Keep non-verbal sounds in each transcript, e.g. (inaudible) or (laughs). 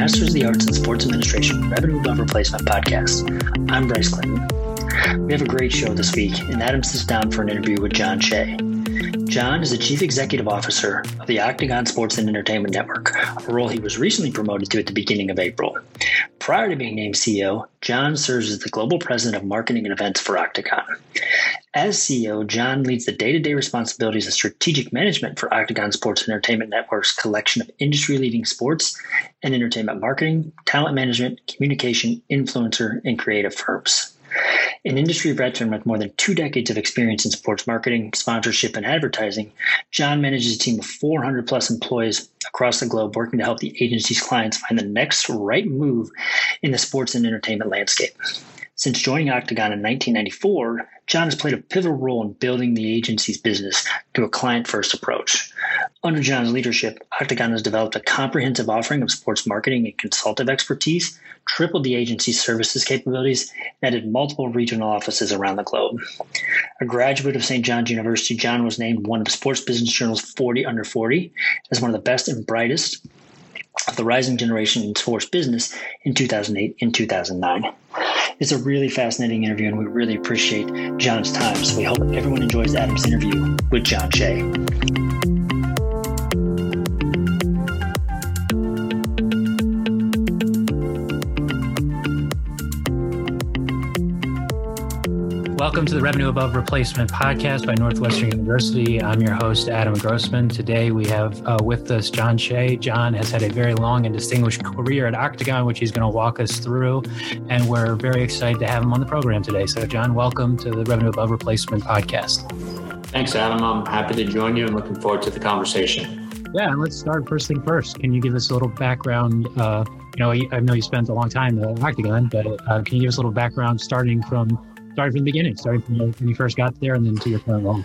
Masters of the Arts in Sports Administration Revenue Above Replacement podcast. I'm Bryce Clinton. We have a great show this week, and Adam sits down for an interview with John Shea. John is the Chief Executive Officer of the Octagon Sports and Entertainment Network, a role he was recently promoted to at the beginning of April. Prior to being named CEO, John serves as the Global President of Marketing and Events for Octagon. As CEO, John leads the day to day responsibilities of strategic management for Octagon Sports Entertainment Network's collection of industry leading sports and entertainment marketing, talent management, communication, influencer, and creative firms. An industry veteran with more than two decades of experience in sports marketing, sponsorship, and advertising, John manages a team of 400 plus employees across the globe working to help the agency's clients find the next right move in the sports and entertainment landscape. Since joining Octagon in 1994, John has played a pivotal role in building the agency's business through a client first approach. Under John's leadership, Octagon has developed a comprehensive offering of sports marketing and consultative expertise, tripled the agency's services capabilities, and added multiple regional offices around the globe. A graduate of St. John's University, John was named one of Sports Business Journal's 40 under 40 as one of the best and brightest of the rising generation in sports business in 2008 and 2009. It's a really fascinating interview, and we really appreciate John's time. So we hope everyone enjoys Adam's interview with John Shea. Welcome to the Revenue Above Replacement podcast by Northwestern University. I'm your host, Adam Grossman. Today we have uh, with us John Shea. John has had a very long and distinguished career at Octagon, which he's going to walk us through. And we're very excited to have him on the program today. So, John, welcome to the Revenue Above Replacement podcast. Thanks, Adam. I'm happy to join you and looking forward to the conversation. Yeah, let's start first thing first. Can you give us a little background? Uh, you know, I know you spent a long time at Octagon, but uh, can you give us a little background starting from starting from the beginning, starting from when you first got there and then to your current role?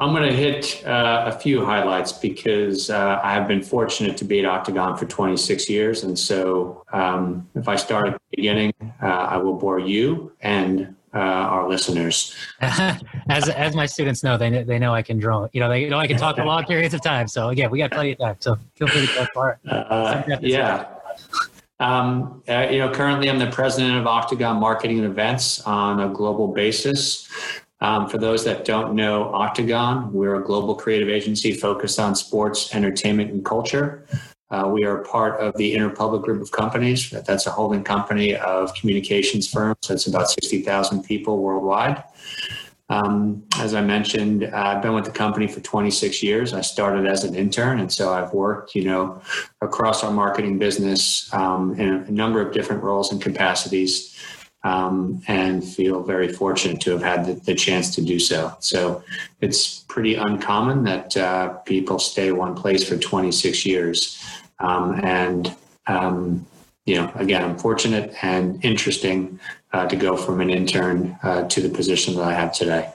I'm going to hit uh, a few highlights because uh, I have been fortunate to be at Octagon for 26 years. And so um, if I start at the beginning, uh, I will bore you and uh, our listeners. (laughs) as, as my students know, they, they know I can draw, you know, they know I can talk for long (laughs) periods of time. So again, we got plenty of time. So feel free to go far. Uh, yeah. Um, uh, you know, currently I'm the president of Octagon Marketing and Events on a global basis. Um, for those that don't know Octagon, we're a global creative agency focused on sports, entertainment, and culture. Uh, we are part of the Interpublic Group of Companies. That's a holding company of communications firms. That's about 60,000 people worldwide. Um, as I mentioned, uh, I've been with the company for 26 years. I started as an intern, and so I've worked, you know, across our marketing business um, in a number of different roles and capacities, um, and feel very fortunate to have had the, the, chance to do so. So it's pretty uncommon that uh, people stay one place for 26 years, um, and um, you know, again, I'm fortunate and interesting uh, to go from an intern uh, to the position that I have today.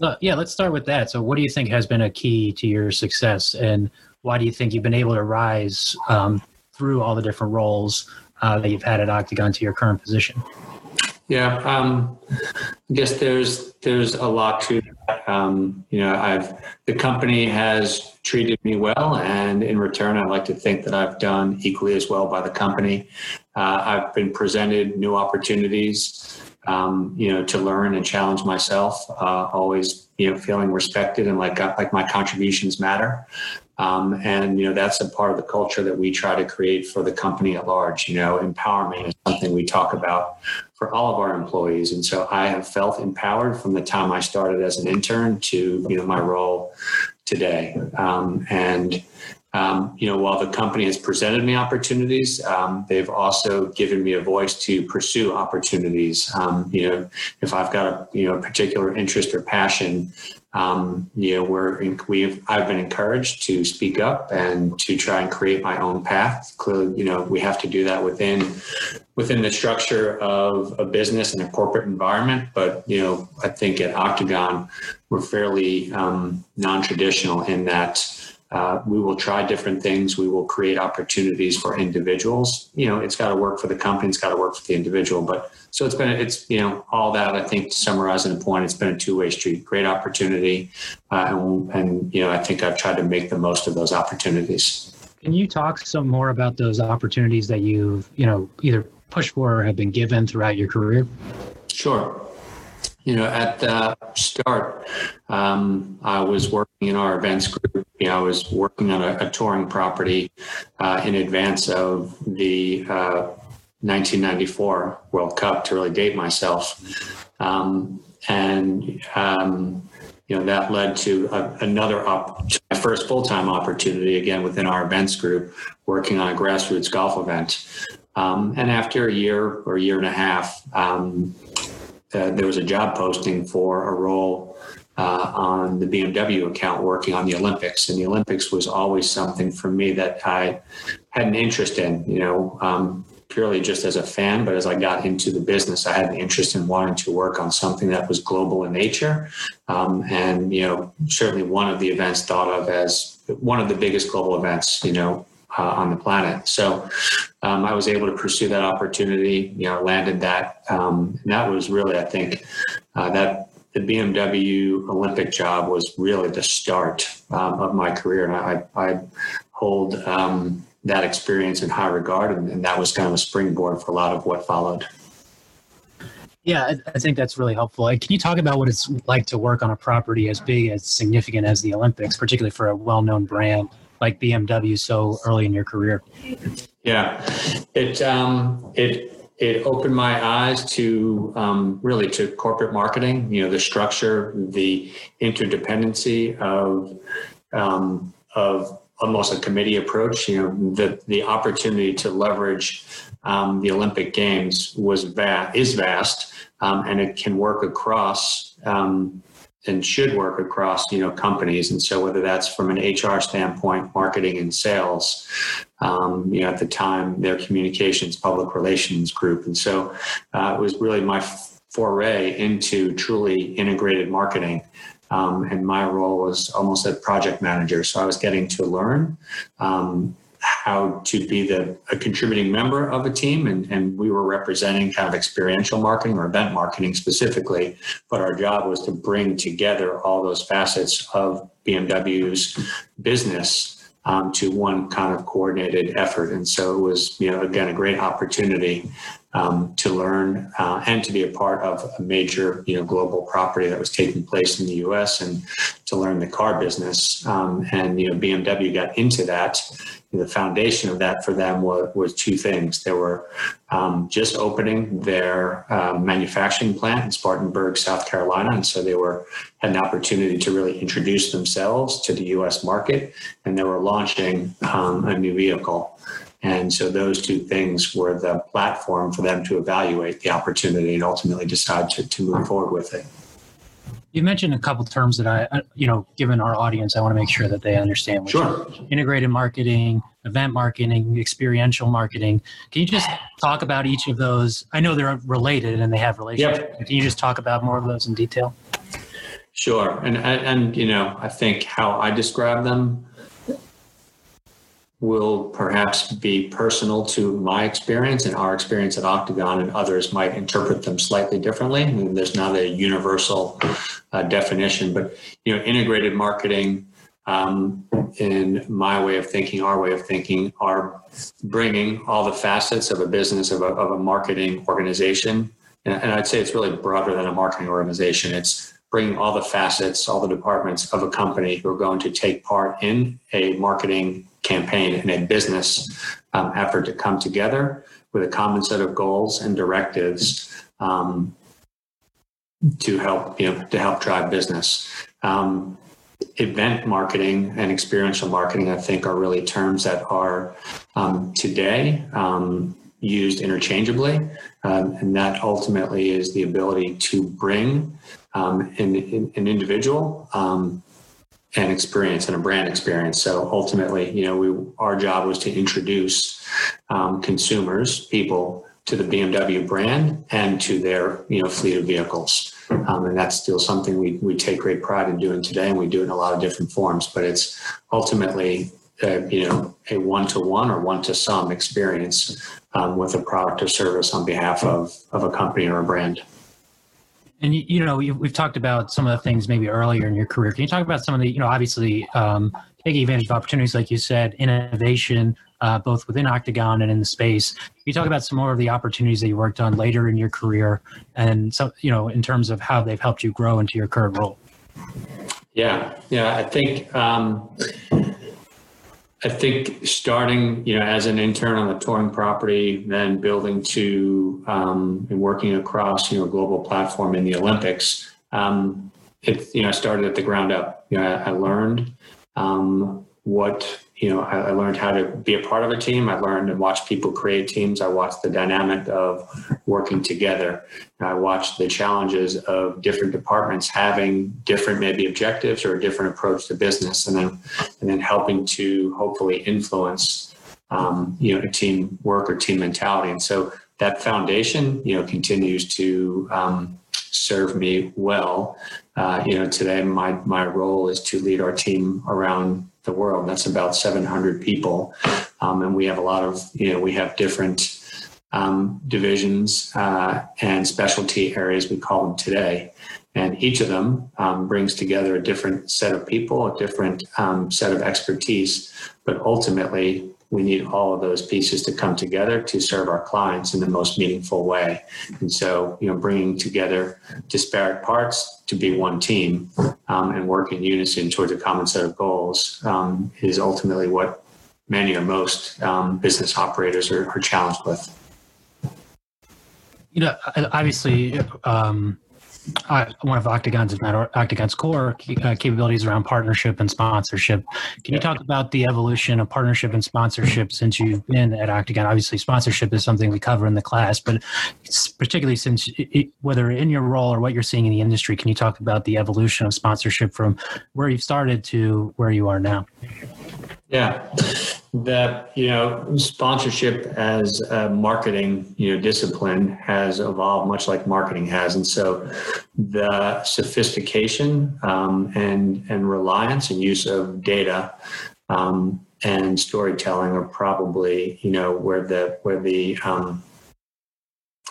Uh, yeah, let's start with that. So, what do you think has been a key to your success, and why do you think you've been able to rise um, through all the different roles uh, that you've had at Octagon to your current position? Yeah, um, I guess there's there's a lot to that. Um, you know, I've the company has treated me well, and in return, I'd like to think that I've done equally as well by the company. Uh, I've been presented new opportunities, um, you know, to learn and challenge myself. Uh, always, you know, feeling respected and like like my contributions matter. Um, and you know that's a part of the culture that we try to create for the company at large. You know, empowerment is something we talk about for all of our employees, and so I have felt empowered from the time I started as an intern to you know my role today. Um, and um, you know, while the company has presented me opportunities, um, they've also given me a voice to pursue opportunities. Um, you know, if I've got a you know a particular interest or passion, um, you know, we're we've I've been encouraged to speak up and to try and create my own path. Clearly, you know, we have to do that within within the structure of a business and a corporate environment. But you know, I think at Octagon, we're fairly um, non-traditional in that uh, we will try different things. We will create opportunities for individuals. You know, it's got to work for the company. It's got to work for the individual. But so it's been, it's you know, all that. I think to summarize in a point, it's been a two-way street. Great opportunity, uh, and, and you know, I think I've tried to make the most of those opportunities. Can you talk some more about those opportunities that you've, you know, either pushed for or have been given throughout your career? Sure. You know, at the start, um, I was working in our events group. You know, I was working on a, a touring property uh, in advance of the uh, 1994 World Cup to really date myself. Um, and um, you know that led to a, another up my first full-time opportunity again within our events group working on a grassroots golf event um, and after a year or a year and a half um, uh, there was a job posting for a role uh, on the BMW account working on the Olympics. And the Olympics was always something for me that I had an interest in, you know, um, purely just as a fan, but as I got into the business, I had an interest in wanting to work on something that was global in nature. Um, and, you know, certainly one of the events thought of as one of the biggest global events, you know, uh, on the planet. So um, I was able to pursue that opportunity, you know, landed that. Um, and that was really, I think, uh, that the BMW Olympic job was really the start um, of my career. And I, I hold um, that experience in high regard, and, and, that was kind of a springboard for a lot of what followed. Yeah, I, I think that's really helpful. Can you talk about what it's like to work on a property as big, as significant as the Olympics, particularly for a well-known brand like BMW so early in your career? Yeah, it um, it it opened my eyes to um, really to corporate marketing. You know, the structure, the interdependency of um, of almost a committee approach. You know, the the opportunity to leverage um, the Olympic Games was vast, is vast, um, and it can work across um, and should work across you know companies. And so whether that's from an HR standpoint, marketing and sales, um, you know, at the time their communications, public relations group, and so uh, it was really my foray into truly integrated marketing. Um, and my role was almost a project manager. So I was getting to learn um, how to be the a contributing member of a team, and, and we were representing kind of experiential marketing or event marketing specifically. But our job was to bring together all those facets of BMW's business um, to one kind of coordinated effort. And so it was, you know, again, a great opportunity um, to learn uh, and to be a part of a major, you know, global property that was taking place in the U.S. and to learn the car business. Um, and you know, BMW got into that the foundation of that for them was, was two things. They were um, just opening their um, manufacturing plant in Spartanburg, South Carolina, and so they were had an opportunity to really introduce themselves to the U.S. market, and they were launching um, a new vehicle. And so those two things were the platform for them to evaluate the opportunity and ultimately decide to, to move forward with it. You mentioned a couple terms that I, you know, given our audience, I want to make sure that they understand. Sure. Integrated marketing, event marketing, experiential marketing. Can you just talk about each of those? I know they're related and they have relationships. Yep. Can you just talk about more of those in detail? Sure. And, and, and you know, I think how I describe them will perhaps be personal to my experience and our experience at Octagon, and others might interpret them slightly differently. I mean, there's not a universal uh, definition, but you know, integrated marketing, um, in my way of thinking, our way of thinking, are bringing all the facets of a business of a, of a marketing organization, and, and I'd say it's really broader than a marketing organization. It's bringing all the facets, all the departments of a company who are going to take part in a marketing campaign and a business um, effort to come together with a common set of goals and directives um, to help you know to help drive business. Um, event marketing and experiential marketing, I think, are really terms that are um, today um, used interchangeably, um, and that ultimately is the ability to bring an, an, individual an experience and a brand experience. So ultimately, you know, we our job was to introduce um, consumers, people, to the BMW brand and to their you know fleet of vehicles. Um, and that's still something we we take great pride in doing today, and we do it in a lot of different forms. But it's ultimately uh, you know a one to one or one to some experience um, with a product or service on behalf of of a company or a brand. And you know, we've talked about some of the things maybe earlier in your career. Can you talk about some of the, you know, obviously um, taking advantage of opportunities, like you said, innovation, uh, both within Octagon and in the space. Can you talk about some more of the opportunities that you worked on later in your career, and so you know, in terms of how they've helped you grow into your current role? Yeah, yeah, I think um, I think starting, you know, as an intern on a touring property, then building to um, and working across, you know, global platform in the Olympics. Um, it, you know, I started at the ground up. You know, I, I learned um, what you know, I, I, learned how to be a part of a team. I learned and watched people create teams. I watched the dynamic of working together. I watched the challenges of different departments having different maybe objectives or a different approach to business, and then and then helping to hopefully influence um, you know a team work or team mentality. And so that foundation, you know, continues to um, serve me well. Uh, you know, today my my role is to lead our team around the world. That's about 700 people, um, and we have a lot of you know we have different um, divisions uh, and specialty areas we call them today, and each of them um, brings together a different set of people, a different um, set of expertise, but ultimately we need all of those pieces to come together to serve our clients in the most meaningful way. And so, you know, bringing together disparate parts to be one team um, and work in unison towards a common set of goals um, is ultimately what many or most um, business operators are, are, challenged with. You know, obviously, um, uh, one of Octagon's, if not Octagon's core uh, capabilities around partnership and sponsorship. Can you talk about the evolution of partnership and sponsorship since you've been at Octagon? Obviously, sponsorship is something we cover in the class, but particularly since it, whether in your role or what you're seeing in the industry, can you talk about the evolution of sponsorship from where you've started to where you are now? Yeah, that you know sponsorship as a marketing you know discipline has evolved much like marketing has, and so the sophistication um, and and reliance and use of data um, and storytelling are probably you know where the where the um,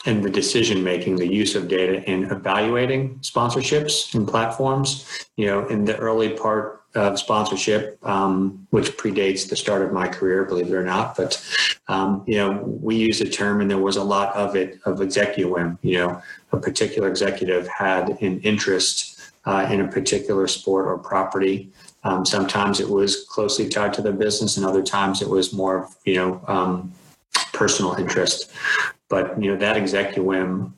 and the decision making, the use of data in evaluating sponsorships and platforms. You know, in the early part of sponsorship, um, which predates the start of my career, believe it or not. But um, you know, we used a term, and there was a lot of it of executive. You know, a particular executive had an interest uh, in a particular sport or property. Um, sometimes it was closely tied to their business, and other times it was more, you know, um, personal interest. But you know that executive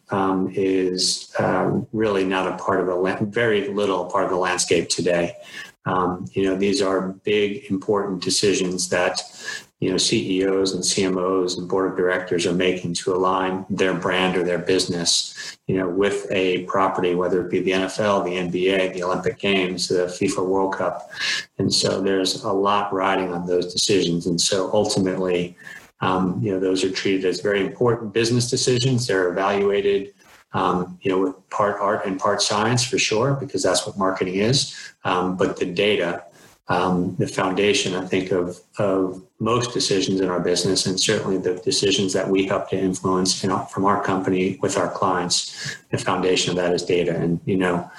um, is uh, really not a part of the very little part of the landscape today. Um, you know, these are big, important decisions that you know CEOs and CMOs and board of directors are making to align their brand or their business, you know, with a property, whether it be the NFL, the NBA, the Olympic Games, the FIFA World Cup, and so there's a lot riding on those decisions, and so ultimately. Um, you know, those are treated as very important business decisions. They're evaluated um, you know, with part art and part science for sure, because that's what marketing is. Um, but the data, um, the foundation, I think, of, of most decisions in our business, and certainly the decisions that we help to influence in, from our company with our clients, the foundation of that is data. And, you know,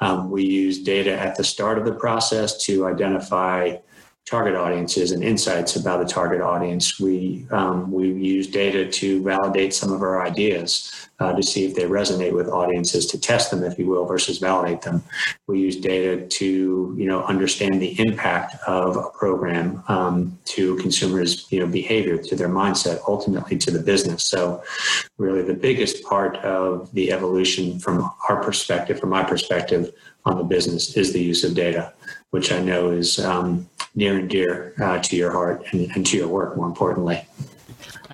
um, we use data at the start of the process to identify target audiences and insights about the target audience. We um, we use data to validate some of our ideas uh, to see if they resonate with audiences, to test them, if you will, versus validate them. We use data to you know understand the impact of a program um, to consumers' you know behavior, to their mindset, ultimately to the business. So, really, the biggest part of the evolution from our perspective, from my perspective, on the business is the use of data, which I know is um, near and dear uh, to your heart and, and to your work, more importantly.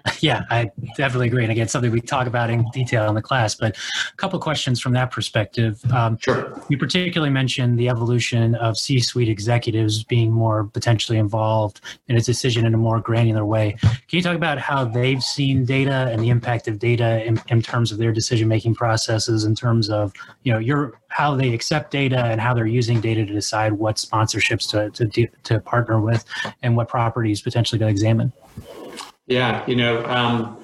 (laughs) Yeah, I definitely agree. And again, something we talk about in detail in the class, but a couple of questions from that perspective. Um, sure. You particularly mentioned the evolution of C suite executives being more potentially involved in a decision in a more granular way. Can you talk about how they've seen data and the impact of data in, in terms of their decision making processes, in terms of you know your how they accept data and how they're using data to decide what sponsorships to, to, to partner with and what properties potentially to examine? Yeah, you know, um,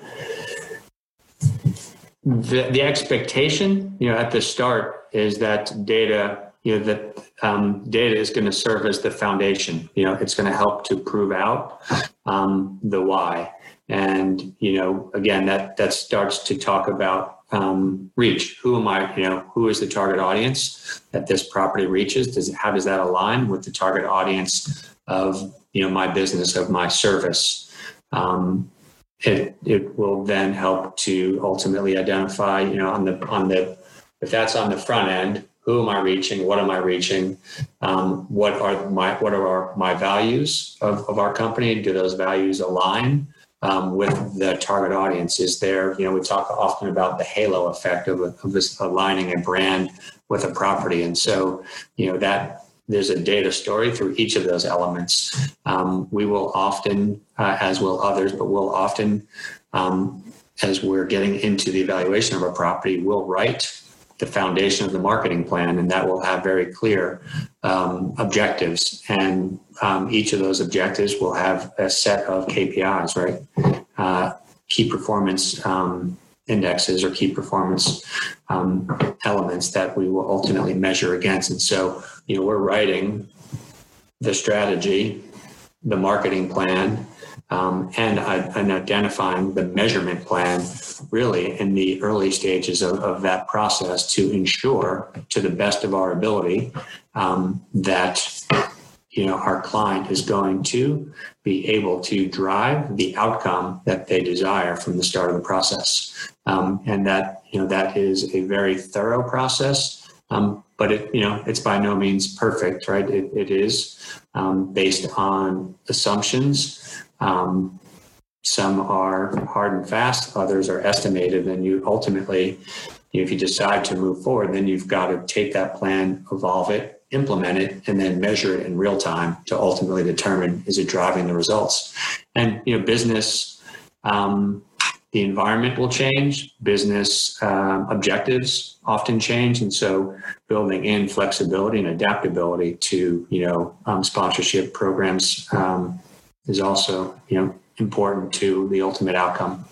the the expectation, you know, at the start is that data, you know that um, data is going to serve as the foundation. You know, it's going to help to prove out um, the why. And you know, again, that that starts to talk about um, reach. Who am I? You know, who is the target audience that this property reaches? Does how does that align with the target audience of you know my business of my service? Um, it it will then help to ultimately identify you know on the on the if that's on the front end who am I reaching? What am I reaching? Um, what are my what are our, my values of, of our company? Do those values align um, with the target audience? Is there, you know, we talk often about the halo effect of, of aligning a brand with a property. And so, you know, that there's a data story through each of those elements. Um, we will often, uh, as will others, but we'll often, um, as we're getting into the evaluation of a property, we'll write the foundation of the marketing plan, and that will have very clear um, objectives. And um, each of those objectives will have a set of KPIs, right? Uh, key performance um, indexes or key performance um, elements that we will ultimately measure against. And so, you know, we're writing the strategy, the marketing plan, um, and, and identifying the measurement plan really in the early stages of, of that process to ensure to the best of our ability um, that you know our client is going to be able to drive the outcome that they desire from the start of the process. Um, and that you know that is a very thorough process. Um, but it you know it's by no means perfect right? It, it is um, based on assumptions. Um, some are hard and fast, others are estimated, and you ultimately, if you decide to move forward, then you've got to take that plan, evolve it, implement it, and then measure it in real time to ultimately determine is it driving the results. And you know, business, um, the environment will change, business um, objectives often change, and so building in flexibility and adaptability to you know um, sponsorship programs um, is also you know important to the ultimate outcome.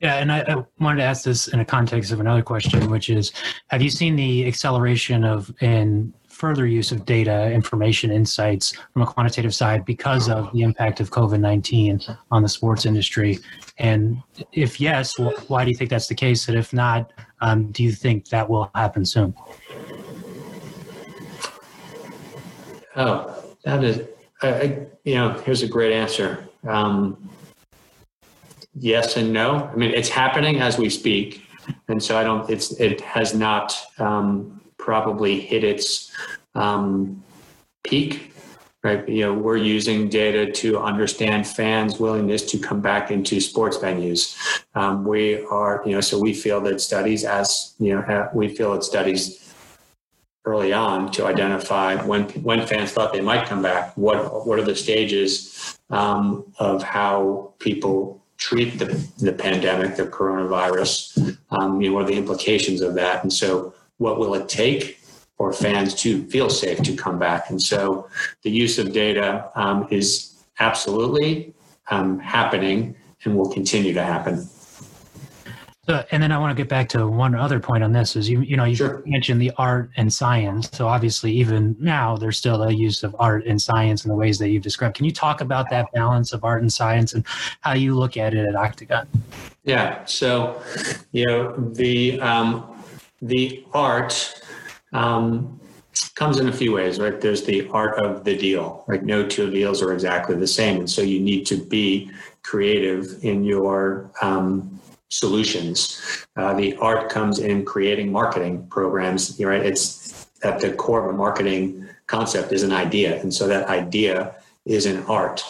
Yeah, and I, I, wanted to ask this in a context of another question, which is: Have you seen the acceleration of and further use of data, information, insights from a quantitative side because of the impact of COVID nineteen on the sports industry? And if yes, why do you think that's the case? And if not, um, do you think that will happen soon? Oh, that is I, you know, here's a great answer. Um, yes and no. I mean, it's happening as we speak, and so I don't. It's it has not um, probably hit its um, peak. Right, you know, we're using data to understand fans' willingness to come back into sports venues. Um, we are, you know, so we feel that studies, as you know, we feel that studies early on to identify when when fans thought they might come back. What what are the stages um, of how people treat the, the pandemic, the coronavirus? Um, you know, what are the implications of that? And so, what will it take for fans to feel safe to come back? And so, the use of data um, is absolutely um, happening and will continue to happen. So, and then I want to get back to one other point on this is you you know you sure. mentioned the art and science. So obviously even now there's still a use of art and science in the ways that you've described. Can you talk about that balance of art and science and how you look at it at Octagon? Yeah. So you know the um, the art um, comes in a few ways, right? There's the art of the deal, right? No two deals are exactly the same, and so you need to be creative in your um, solutions. Uh, the art comes in creating marketing programs. Right, it's at the core of a marketing concept is an idea, and so that idea is an art,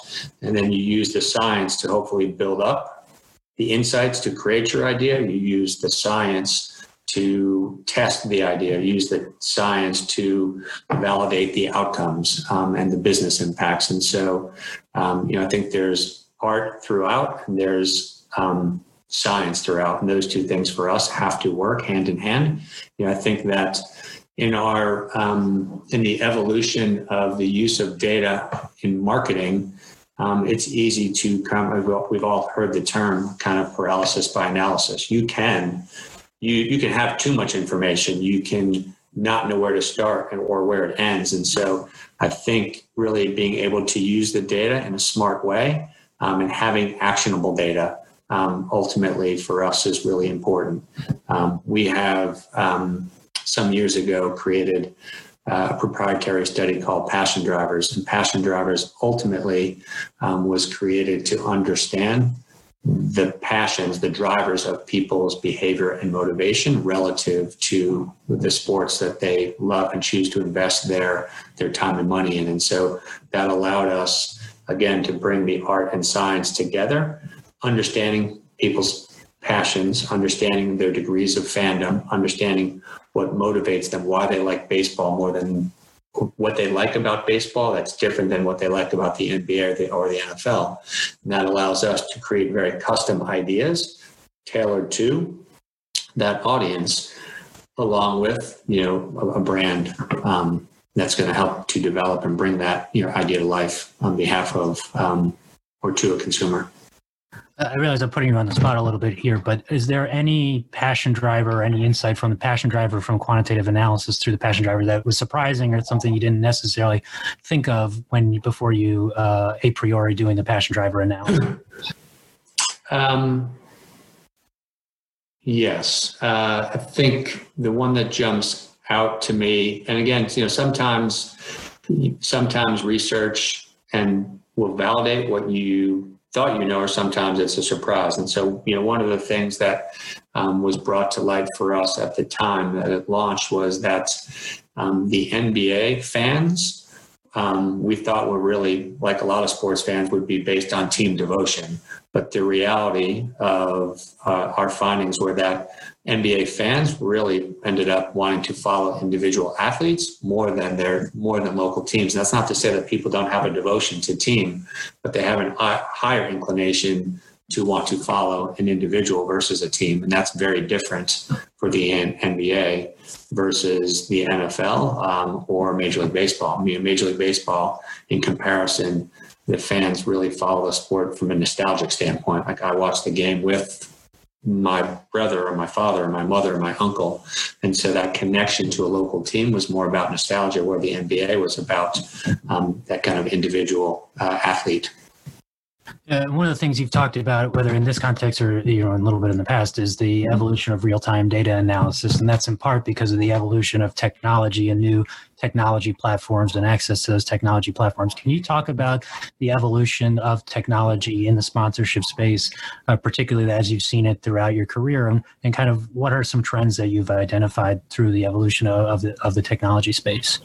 and then you use the science to hopefully build up the insights to create your idea. You use the science to test the idea, use the science to validate the outcomes um, and the business impacts. And so, um, you know, I think there's art throughout, and there's um, science throughout. And those two things for us have to work hand in hand. You know, I think that in our um, in the evolution of the use of data in marketing, um, it's easy to come. We've all heard the term kind of paralysis by analysis. You can you you can have too much information. You can not know where to start or where it ends. And so I think really being able to use the data in a smart way um, and having actionable data um, ultimately for us is really important. Um, we have um, some years ago created uh, a proprietary study called Passion Drivers, and Passion Drivers ultimately um, was created to understand the passions, the drivers of people's behavior and motivation relative to the sports that they love and choose to invest their their time and money in. And so that allowed us again to bring the art and science together, understanding people's passions, understanding their degrees of fandom, understanding what motivates them, why they like baseball more than what they like about baseball that's different than what they like about the NBA or the, or the NFL. And that allows us to create very custom ideas tailored to that audience, along with you know a, a brand um, that's going to help to develop and bring that you know idea to life on behalf of um, or to a consumer. I realize I'm putting you on the spot a little bit here, but is there any passion driver, any insight from the passion driver from quantitative analysis through the passion driver that was surprising or something you didn't necessarily think of when before you uh, a priori doing the passion driver analysis? (clears throat) Um, yes, uh, I think the one that jumps out to me, and again, you know, sometimes sometimes research and will validate what you thought you know, or sometimes it's a surprise. And so, you know, one of the things that um, was brought to light for us at the time that it launched was that um, the NBA fans um, we thought were really like a lot of sports fans would be based on team devotion. But the reality of uh, our findings were that NBA fans really ended up wanting to follow individual athletes more than their more than local teams. And that's not to say that people don't have a devotion to team, but they have a higher inclination to want to follow an individual versus a team, and that's very different for the NBA versus the NFL um, or Major League Baseball. I mean, Major League Baseball, in comparison, the fans really follow the sport from a nostalgic standpoint. Like I watched the game with my brother or my father or my mother or my uncle. And so that connection to a local team was more about nostalgia, where the NBA was about um, that kind of individual uh, athlete. Uh, one of the things you've talked about, whether in this context or you know a little bit in the past, is the evolution of real-time data analysis, and that's in part because of the evolution of technology and new technology platforms and access to those technology platforms. Can you talk about the evolution of technology in the sponsorship space, uh, particularly as you've seen it throughout your career, and, and kind of what are some trends that you've identified through the evolution of, of the of the technology space?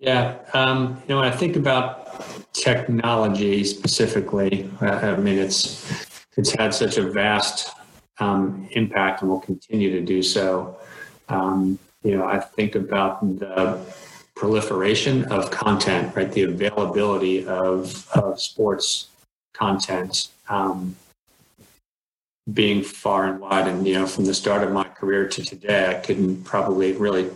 Yeah, um, you know, when I think about technology specifically, I mean, it's it's had such a vast um, impact and will continue to do so. Um, you know, I think about the proliferation of content, right? The availability of, of sports content um, being far and wide. And, you know, from the start of my career to today, I couldn't probably really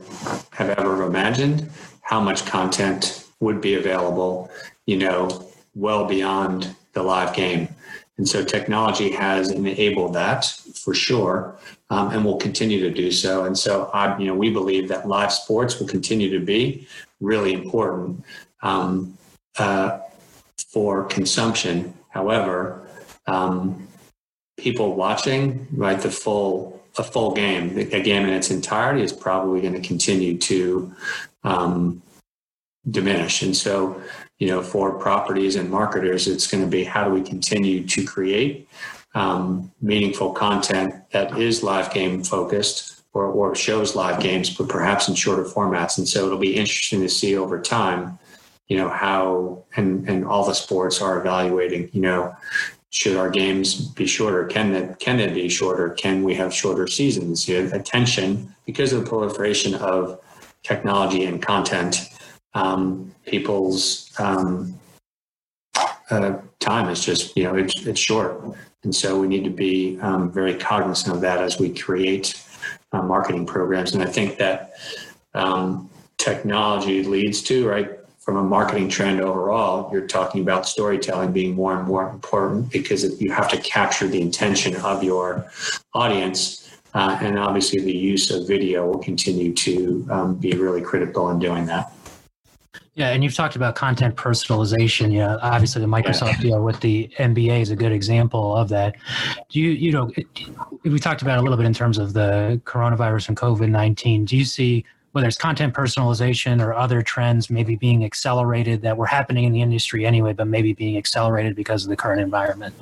have ever imagined how much content would be available, you know, well beyond the live game. And so technology has enabled that for sure, um, and will continue to do so. And so, I, you know, we believe that live sports will continue to be really important um, uh, for consumption. However, um, people watching right the full a full game, a game in its entirety, is probably going to continue to um, diminish. And so, you know, for properties and marketers, it's going to be how do we continue to create um, meaningful content that is live game focused or, or shows live games, but perhaps in shorter formats. And so it'll be interesting to see over time, you know, how and and all the sports are evaluating, you know, should our games be shorter? Can that can they be shorter? Can we have shorter seasons? You know, attention because of the proliferation of technology and content um, people's um, uh, time is just you know it's it's short, and so we need to be um, very cognizant of that as we create uh, marketing programs. And I think that um, technology leads to right from a marketing trend overall. You're talking about storytelling being more and more important because you have to capture the intention of your audience Uh, and obviously, the use of video will continue to um, be really critical in doing that. Yeah, and you've talked about content personalization. Yeah, obviously the Microsoft deal with the NBA is a good example of that. Do you, you know, we talked about a little bit in terms of the coronavirus and COVID nineteen. Do you see whether it's content personalization or other trends maybe being accelerated that were happening in the industry anyway, but maybe being accelerated because of the current environment?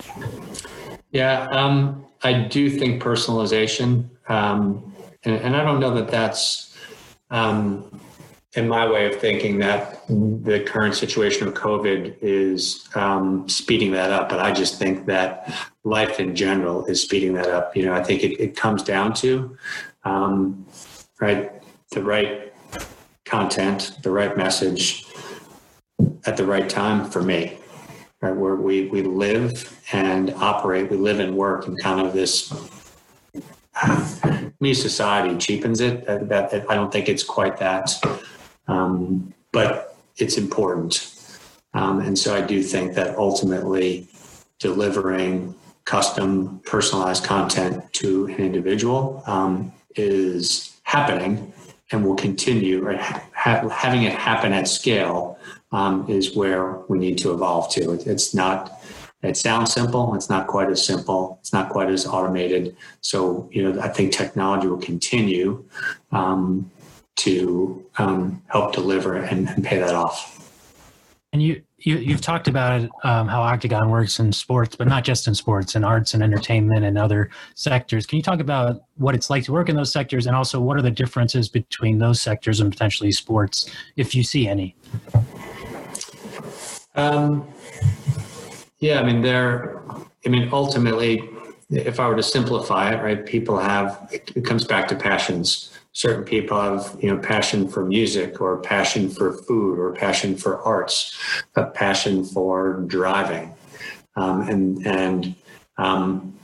Yeah, um, I do think personalization, um, and, and, I don't know that that's um, in my way of thinking that the current situation of COVID is um, speeding that up, but I just think that life in general is speeding that up. You know, I think it, it comes down to um, right the right content, the right message at the right time for me. Right, where we we live and operate, we live and work in kind of this me society cheapens it. That, I don't think it's quite that um, but it's important. Um, and so I do think that ultimately delivering custom personalized content to an individual um, is happening and will continue right? ha- having it happen at scale um, is where we need to evolve to it, it's not it sounds simple it's not quite as simple it's not quite as automated so you know i think technology will continue um, to um, help deliver and, and, pay that off. And you, you have talked about um, how Octagon works in sports, but not just in sports, in arts and entertainment and other sectors. Can you talk about what it's like to work in those sectors, and also what are the differences between those sectors and potentially sports, if you see any? Um, yeah, I mean, there. I mean, ultimately, if I were to simplify it, right, people have. It comes back to passions certain people have you know passion for music or passion for food or passion for arts a passion for driving um, and and um,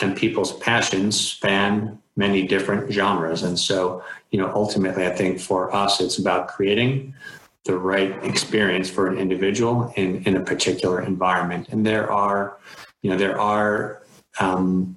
and people's passions span many different genres and so you know ultimately i think for us it's about creating the right experience for an individual in in a particular environment and there are you know there are um,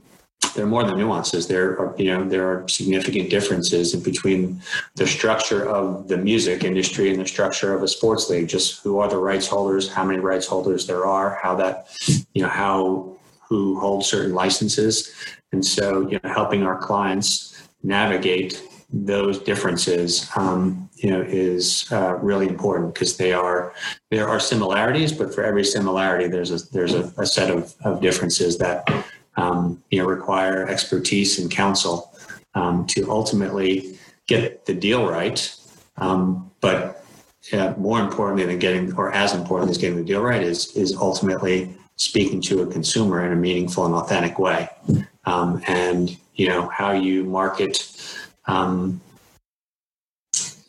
there are more than nuances. There are, you know, there are significant differences in between the structure of the music industry and the structure of a sports league. Just who are the rights holders, how many rights holders there are, how that, you know, how who holds certain licenses, and so you know, helping our clients navigate those differences, um, you know, is uh, really important because they are there are similarities, but for every similarity, there's a there's a, a set of, of differences that um, you know, require expertise and counsel um, to ultimately get the deal right. Um, but more importantly than getting, or as important as getting the deal right, is is ultimately speaking to a consumer in a meaningful and authentic way. Um, and you know how you market um,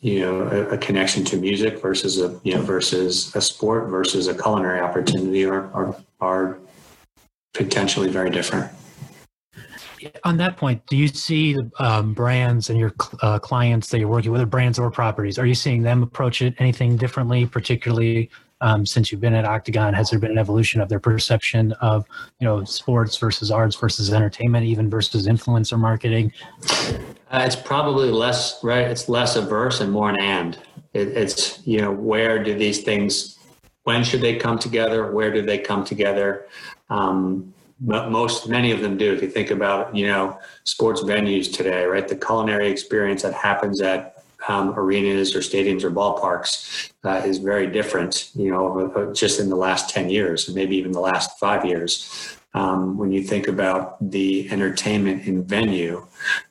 you know a, a, connection to music versus a you know versus a sport versus a culinary opportunity are are, are potentially very different. On that point, do you see um, brands and your uh, clients that you're working with, brands or properties, are you seeing them approach it anything differently, particularly um, since you've been at Octagon? Has there been an evolution of their perception of, you know, sports versus arts versus entertainment, even versus influencer marketing? Uh, it's probably less, right? It's less averse and more an and. It, it's, you know, where do these things, when should they come together? Where do they come together? Um, most many of them do. If you think about you know sports venues today, right, the culinary experience that happens at um, arenas or stadiums or ballparks uh, is very different. You know, uh, just in the last ten years, and maybe even the last five years. Um, when you think about the entertainment in venue,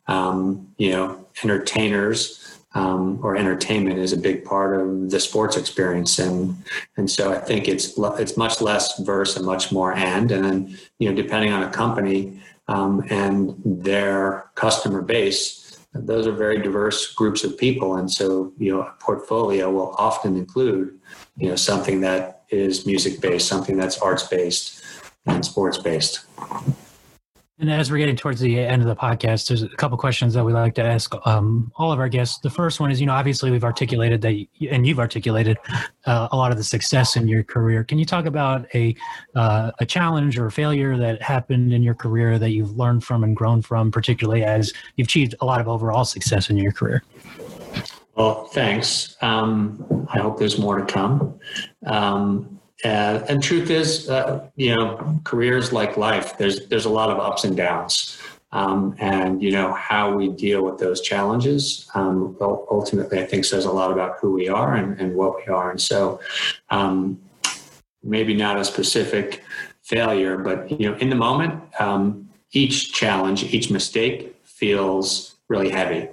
um, you know, entertainers um, or entertainment is a big part of the sports experience, and and so I think it's it's much less verse and much more and, and then you know depending on a company um, and their customer base, those are very diverse groups of people, and so you know a portfolio will often include you know something that is music based, something that's arts based, and sports based. And as we're getting towards the end of the podcast, there's a couple questions that we like to ask um, all of our guests. The first one is, you know, obviously we've articulated that, you, and you've articulated uh, a lot of the success in your career. Can you talk about a uh, a challenge or a failure that happened in your career that you've learned from and grown from, particularly as you've achieved a lot of overall success in your career? Well, thanks. Um, I hope there's more to come. Um, and, and truth is, uh, you know, careers like life, there's there's a lot of ups and downs. Um, and you know how we deal with those challenges um, ultimately i think says a lot about who we are and, and what we are and so um, maybe not a specific failure but you know in the moment um, each challenge each mistake feels really heavy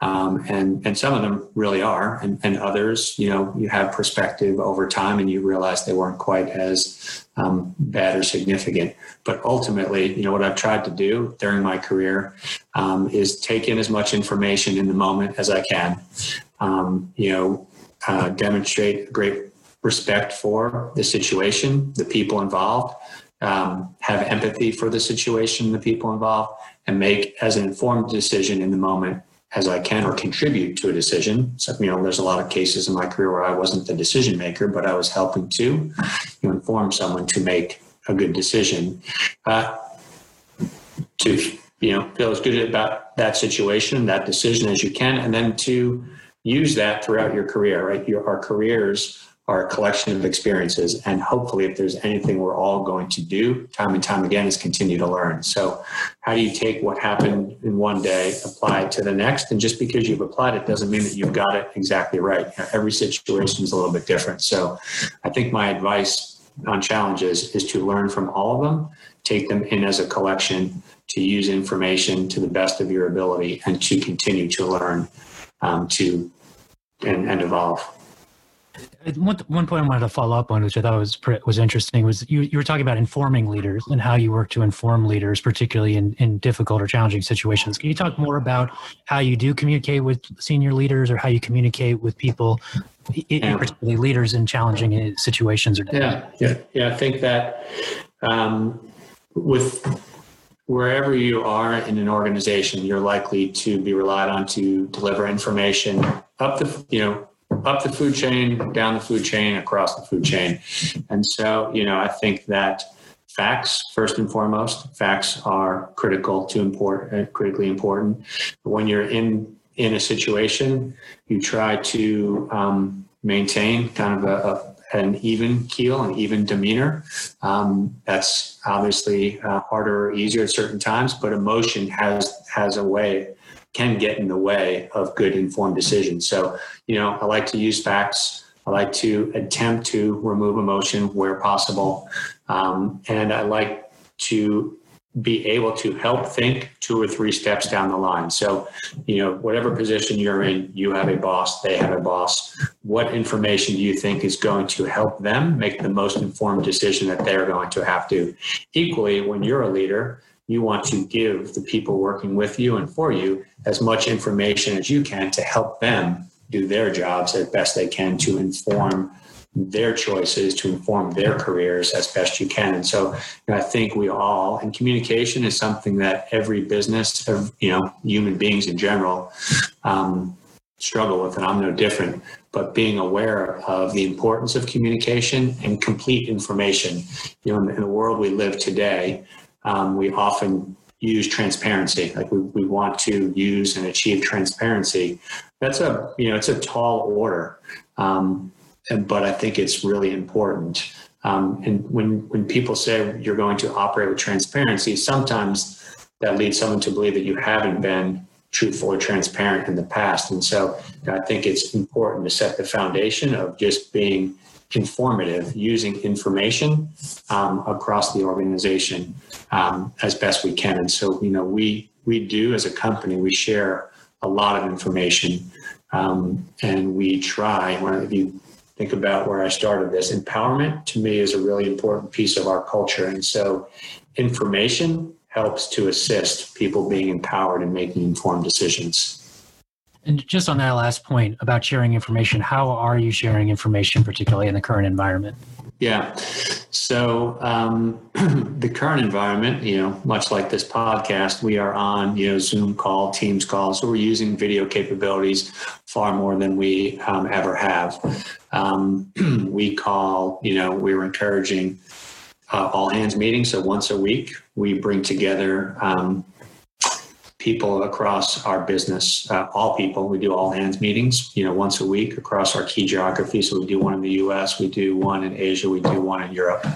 um, and and some of them really are, and, and others, you know, you have perspective over time, and you realize they weren't quite as um, bad or significant. But ultimately, you know, what I've tried to do during my career um, is take in as much information in the moment as I can. Um, you know, uh, demonstrate great respect for the situation, the people involved, um, have empathy for the situation, the people involved, and make as an informed decision in the moment as I can or contribute to a decision. So, you know, there's a lot of cases in my career where I wasn't the decision maker, but I was helping to you know, inform someone to make a good decision. Uh, to you know feel as good about that situation, that decision as you can, and then to use that throughout your career. Right, your our careers are a collection of experiences. And hopefully, if there's anything we're all going to do time and time again, is continue to learn. So, how do you take what happened in one day, apply it to the next? And just because you've applied it doesn't mean that you've got it exactly right. Every situation is a little bit different. So, I think my advice on challenges is to learn from all of them, take them in as a collection, to use information to the best of your ability, and to continue to learn um, to and, and evolve. One, one point I wanted to follow up on, which I thought was was interesting, was you, you were talking about informing leaders and how you work to inform leaders, particularly in, in difficult or challenging situations. Can you talk more about how you do communicate with senior leaders or how you communicate with people, yeah. particularly leaders in challenging uh, situations? Or yeah, yeah, yeah. I think that um, with wherever you are in an organization, you're likely to be relied on to deliver information up the you know up the food chain, down the food chain, across the food chain. And so, you know, I think that facts, first and foremost, facts are critical to import, uh, critically important. When you're in in a situation, you try to um, maintain kind of a, a an even keel, an even demeanor. Um, that's obviously uh, harder or easier at certain times, but emotion has has a way can get in the way of good informed decisions. So, you know, I like to use facts. I like to attempt to remove emotion where possible. Um, and I like to be able to help think two or three steps down the line. So, you know, whatever position you're in, you have a boss, they have a boss. What information do you think is going to help them make the most informed decision that they're going to have to? Equally, when you're a leader, you want to give the people working with you and for you as much information as you can to help them do their jobs as best they can to inform their choices to inform their careers as best you can. And so you know, I think we all, and communication is something that every business, you know, human beings in general, um, struggle with, and I'm no different. But being aware of the importance of communication and complete information, you know, in the world we live today, um, we often use transparency. Like we, we want to use and achieve transparency. That's a you know it's a tall order, um, but I think it's really important. Um, and when when people say you're going to operate with transparency, sometimes that leads someone to believe that you haven't been truthful or transparent in the past. And so I think it's important to set the foundation of just being informative using information um, across the organization um, as best we can. And so, you know, we we do as a company we share a lot of information, um, and we try. When if you think about where I started this, empowerment to me is a really important piece of our culture, and so information helps to assist people being empowered and making informed decisions. And just on that last point about sharing information, how are you sharing information, particularly in the current environment? Yeah. So um, (clears throat) the current environment, you know, much like this podcast, we are on, you know, Zoom call, Teams call. So we're using video capabilities far more than we um, ever have. Um, (clears throat) we call, you know, we were encouraging uh, all hands meetings. So once a week, we bring together um, people across our business, uh, all people. We do all hands meetings, you know, once a week across our key geography. So we do one in the U.S., we do one in Asia, we do one in Europe,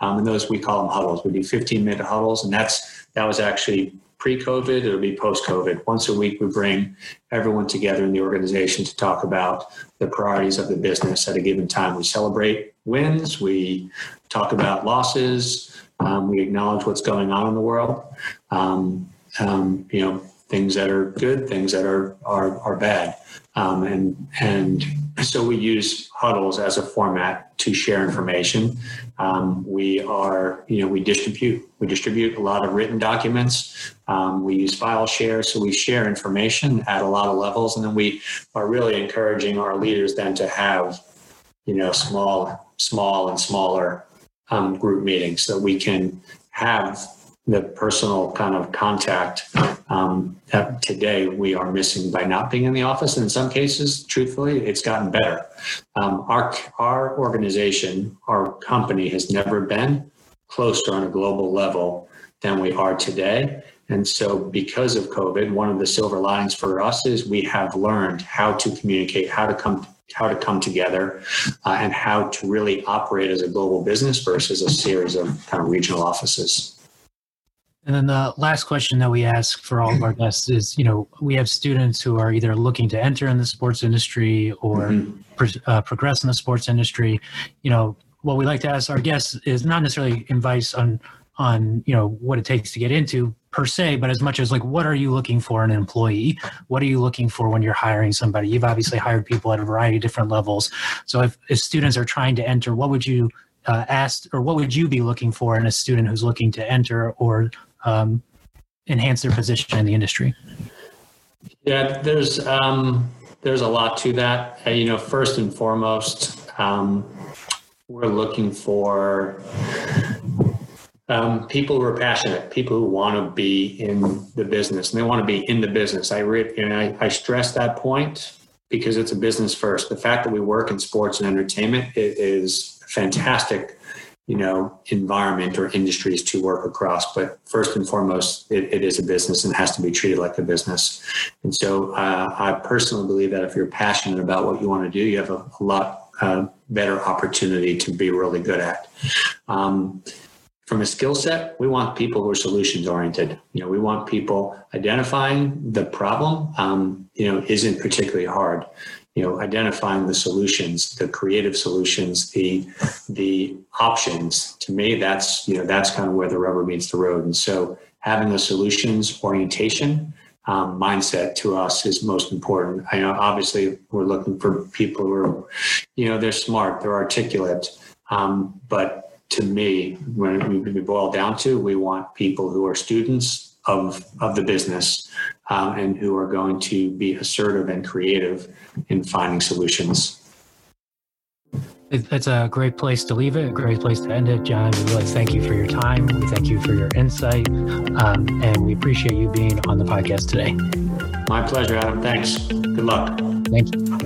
um, and those we call them huddles. We do 15 minute huddles, and that's that was actually pre-COVID. It'll be post-COVID. Once a week, we bring everyone together in the organization to talk about the priorities of the business at a given time. We celebrate wins. We talk about losses. Um, we acknowledge what's going on in the world. Um, um, you know, things that are good, things that are are, are bad, um, and and so we use huddles as a format to share information. Um, we are, you know, we distribute we distribute a lot of written documents. Um, we use file share, so we share information at a lot of levels, and then we are really encouraging our leaders then to have, you know, small, small and smaller um, group meetings so we can have the personal kind of contact um, that today we are missing by not being in the office. And in some cases, truthfully, it's gotten better. Um, our our organization, our company, has never been closer on a global level than we are today. And so, because of COVID, one of the silver linings for us is we have learned how to communicate, how to come how to come together uh, and how to really operate as a global business versus a series of kind of regional offices. And then the last question that we ask for all of our guests is, you know, we have students who are either looking to enter in the sports industry or mm-hmm. pro- uh, progress in the sports industry. You know, what we like to ask our guests is not necessarily advice on on you know what it takes to get into per se, but as much as like what are you looking for in an employee? What are you looking for when you're hiring somebody? You've obviously hired people at a variety of different levels. So if, if students are trying to enter, what would you uh, ask or what would you be looking for in a student who's looking to enter or um, enhance their position in the industry? Yeah, there's um, there's a lot to that. Uh, you know, first and foremost, um, we're looking for um, people who are passionate, people who want to be in the business, and they want to be in the business. I re- and I, I stress that point because it's a business first. The fact that we work in sports and entertainment is fantastic you know environment or industries to work across. But first and foremost it, it is a business and has to be treated like a business. And so uh, i personally believe that if you're passionate about what you want to do you have a, a lot uh, better opportunity to be really good at. Um, from a skill set we want people who are solutions oriented. You know we want people identifying the problem um, you know isn't particularly hard you know identifying the solutions the creative solutions the the options to me that's you know that's kind of where the rubber meets the road. And so having a solutions orientation um, mindset to us is most important. I know obviously we're looking for people who are you know they're smart they're articulate um, but to me when we boil down to we want people who are students of of the business um, and who are going to be assertive and creative in finding solutions. That's a great place to leave it, a great place to end it. John, we really thank you for your time. We thank you for your insight. Um, and we appreciate you being on the podcast today. My pleasure, Adam. Thanks. Good luck. Thank you.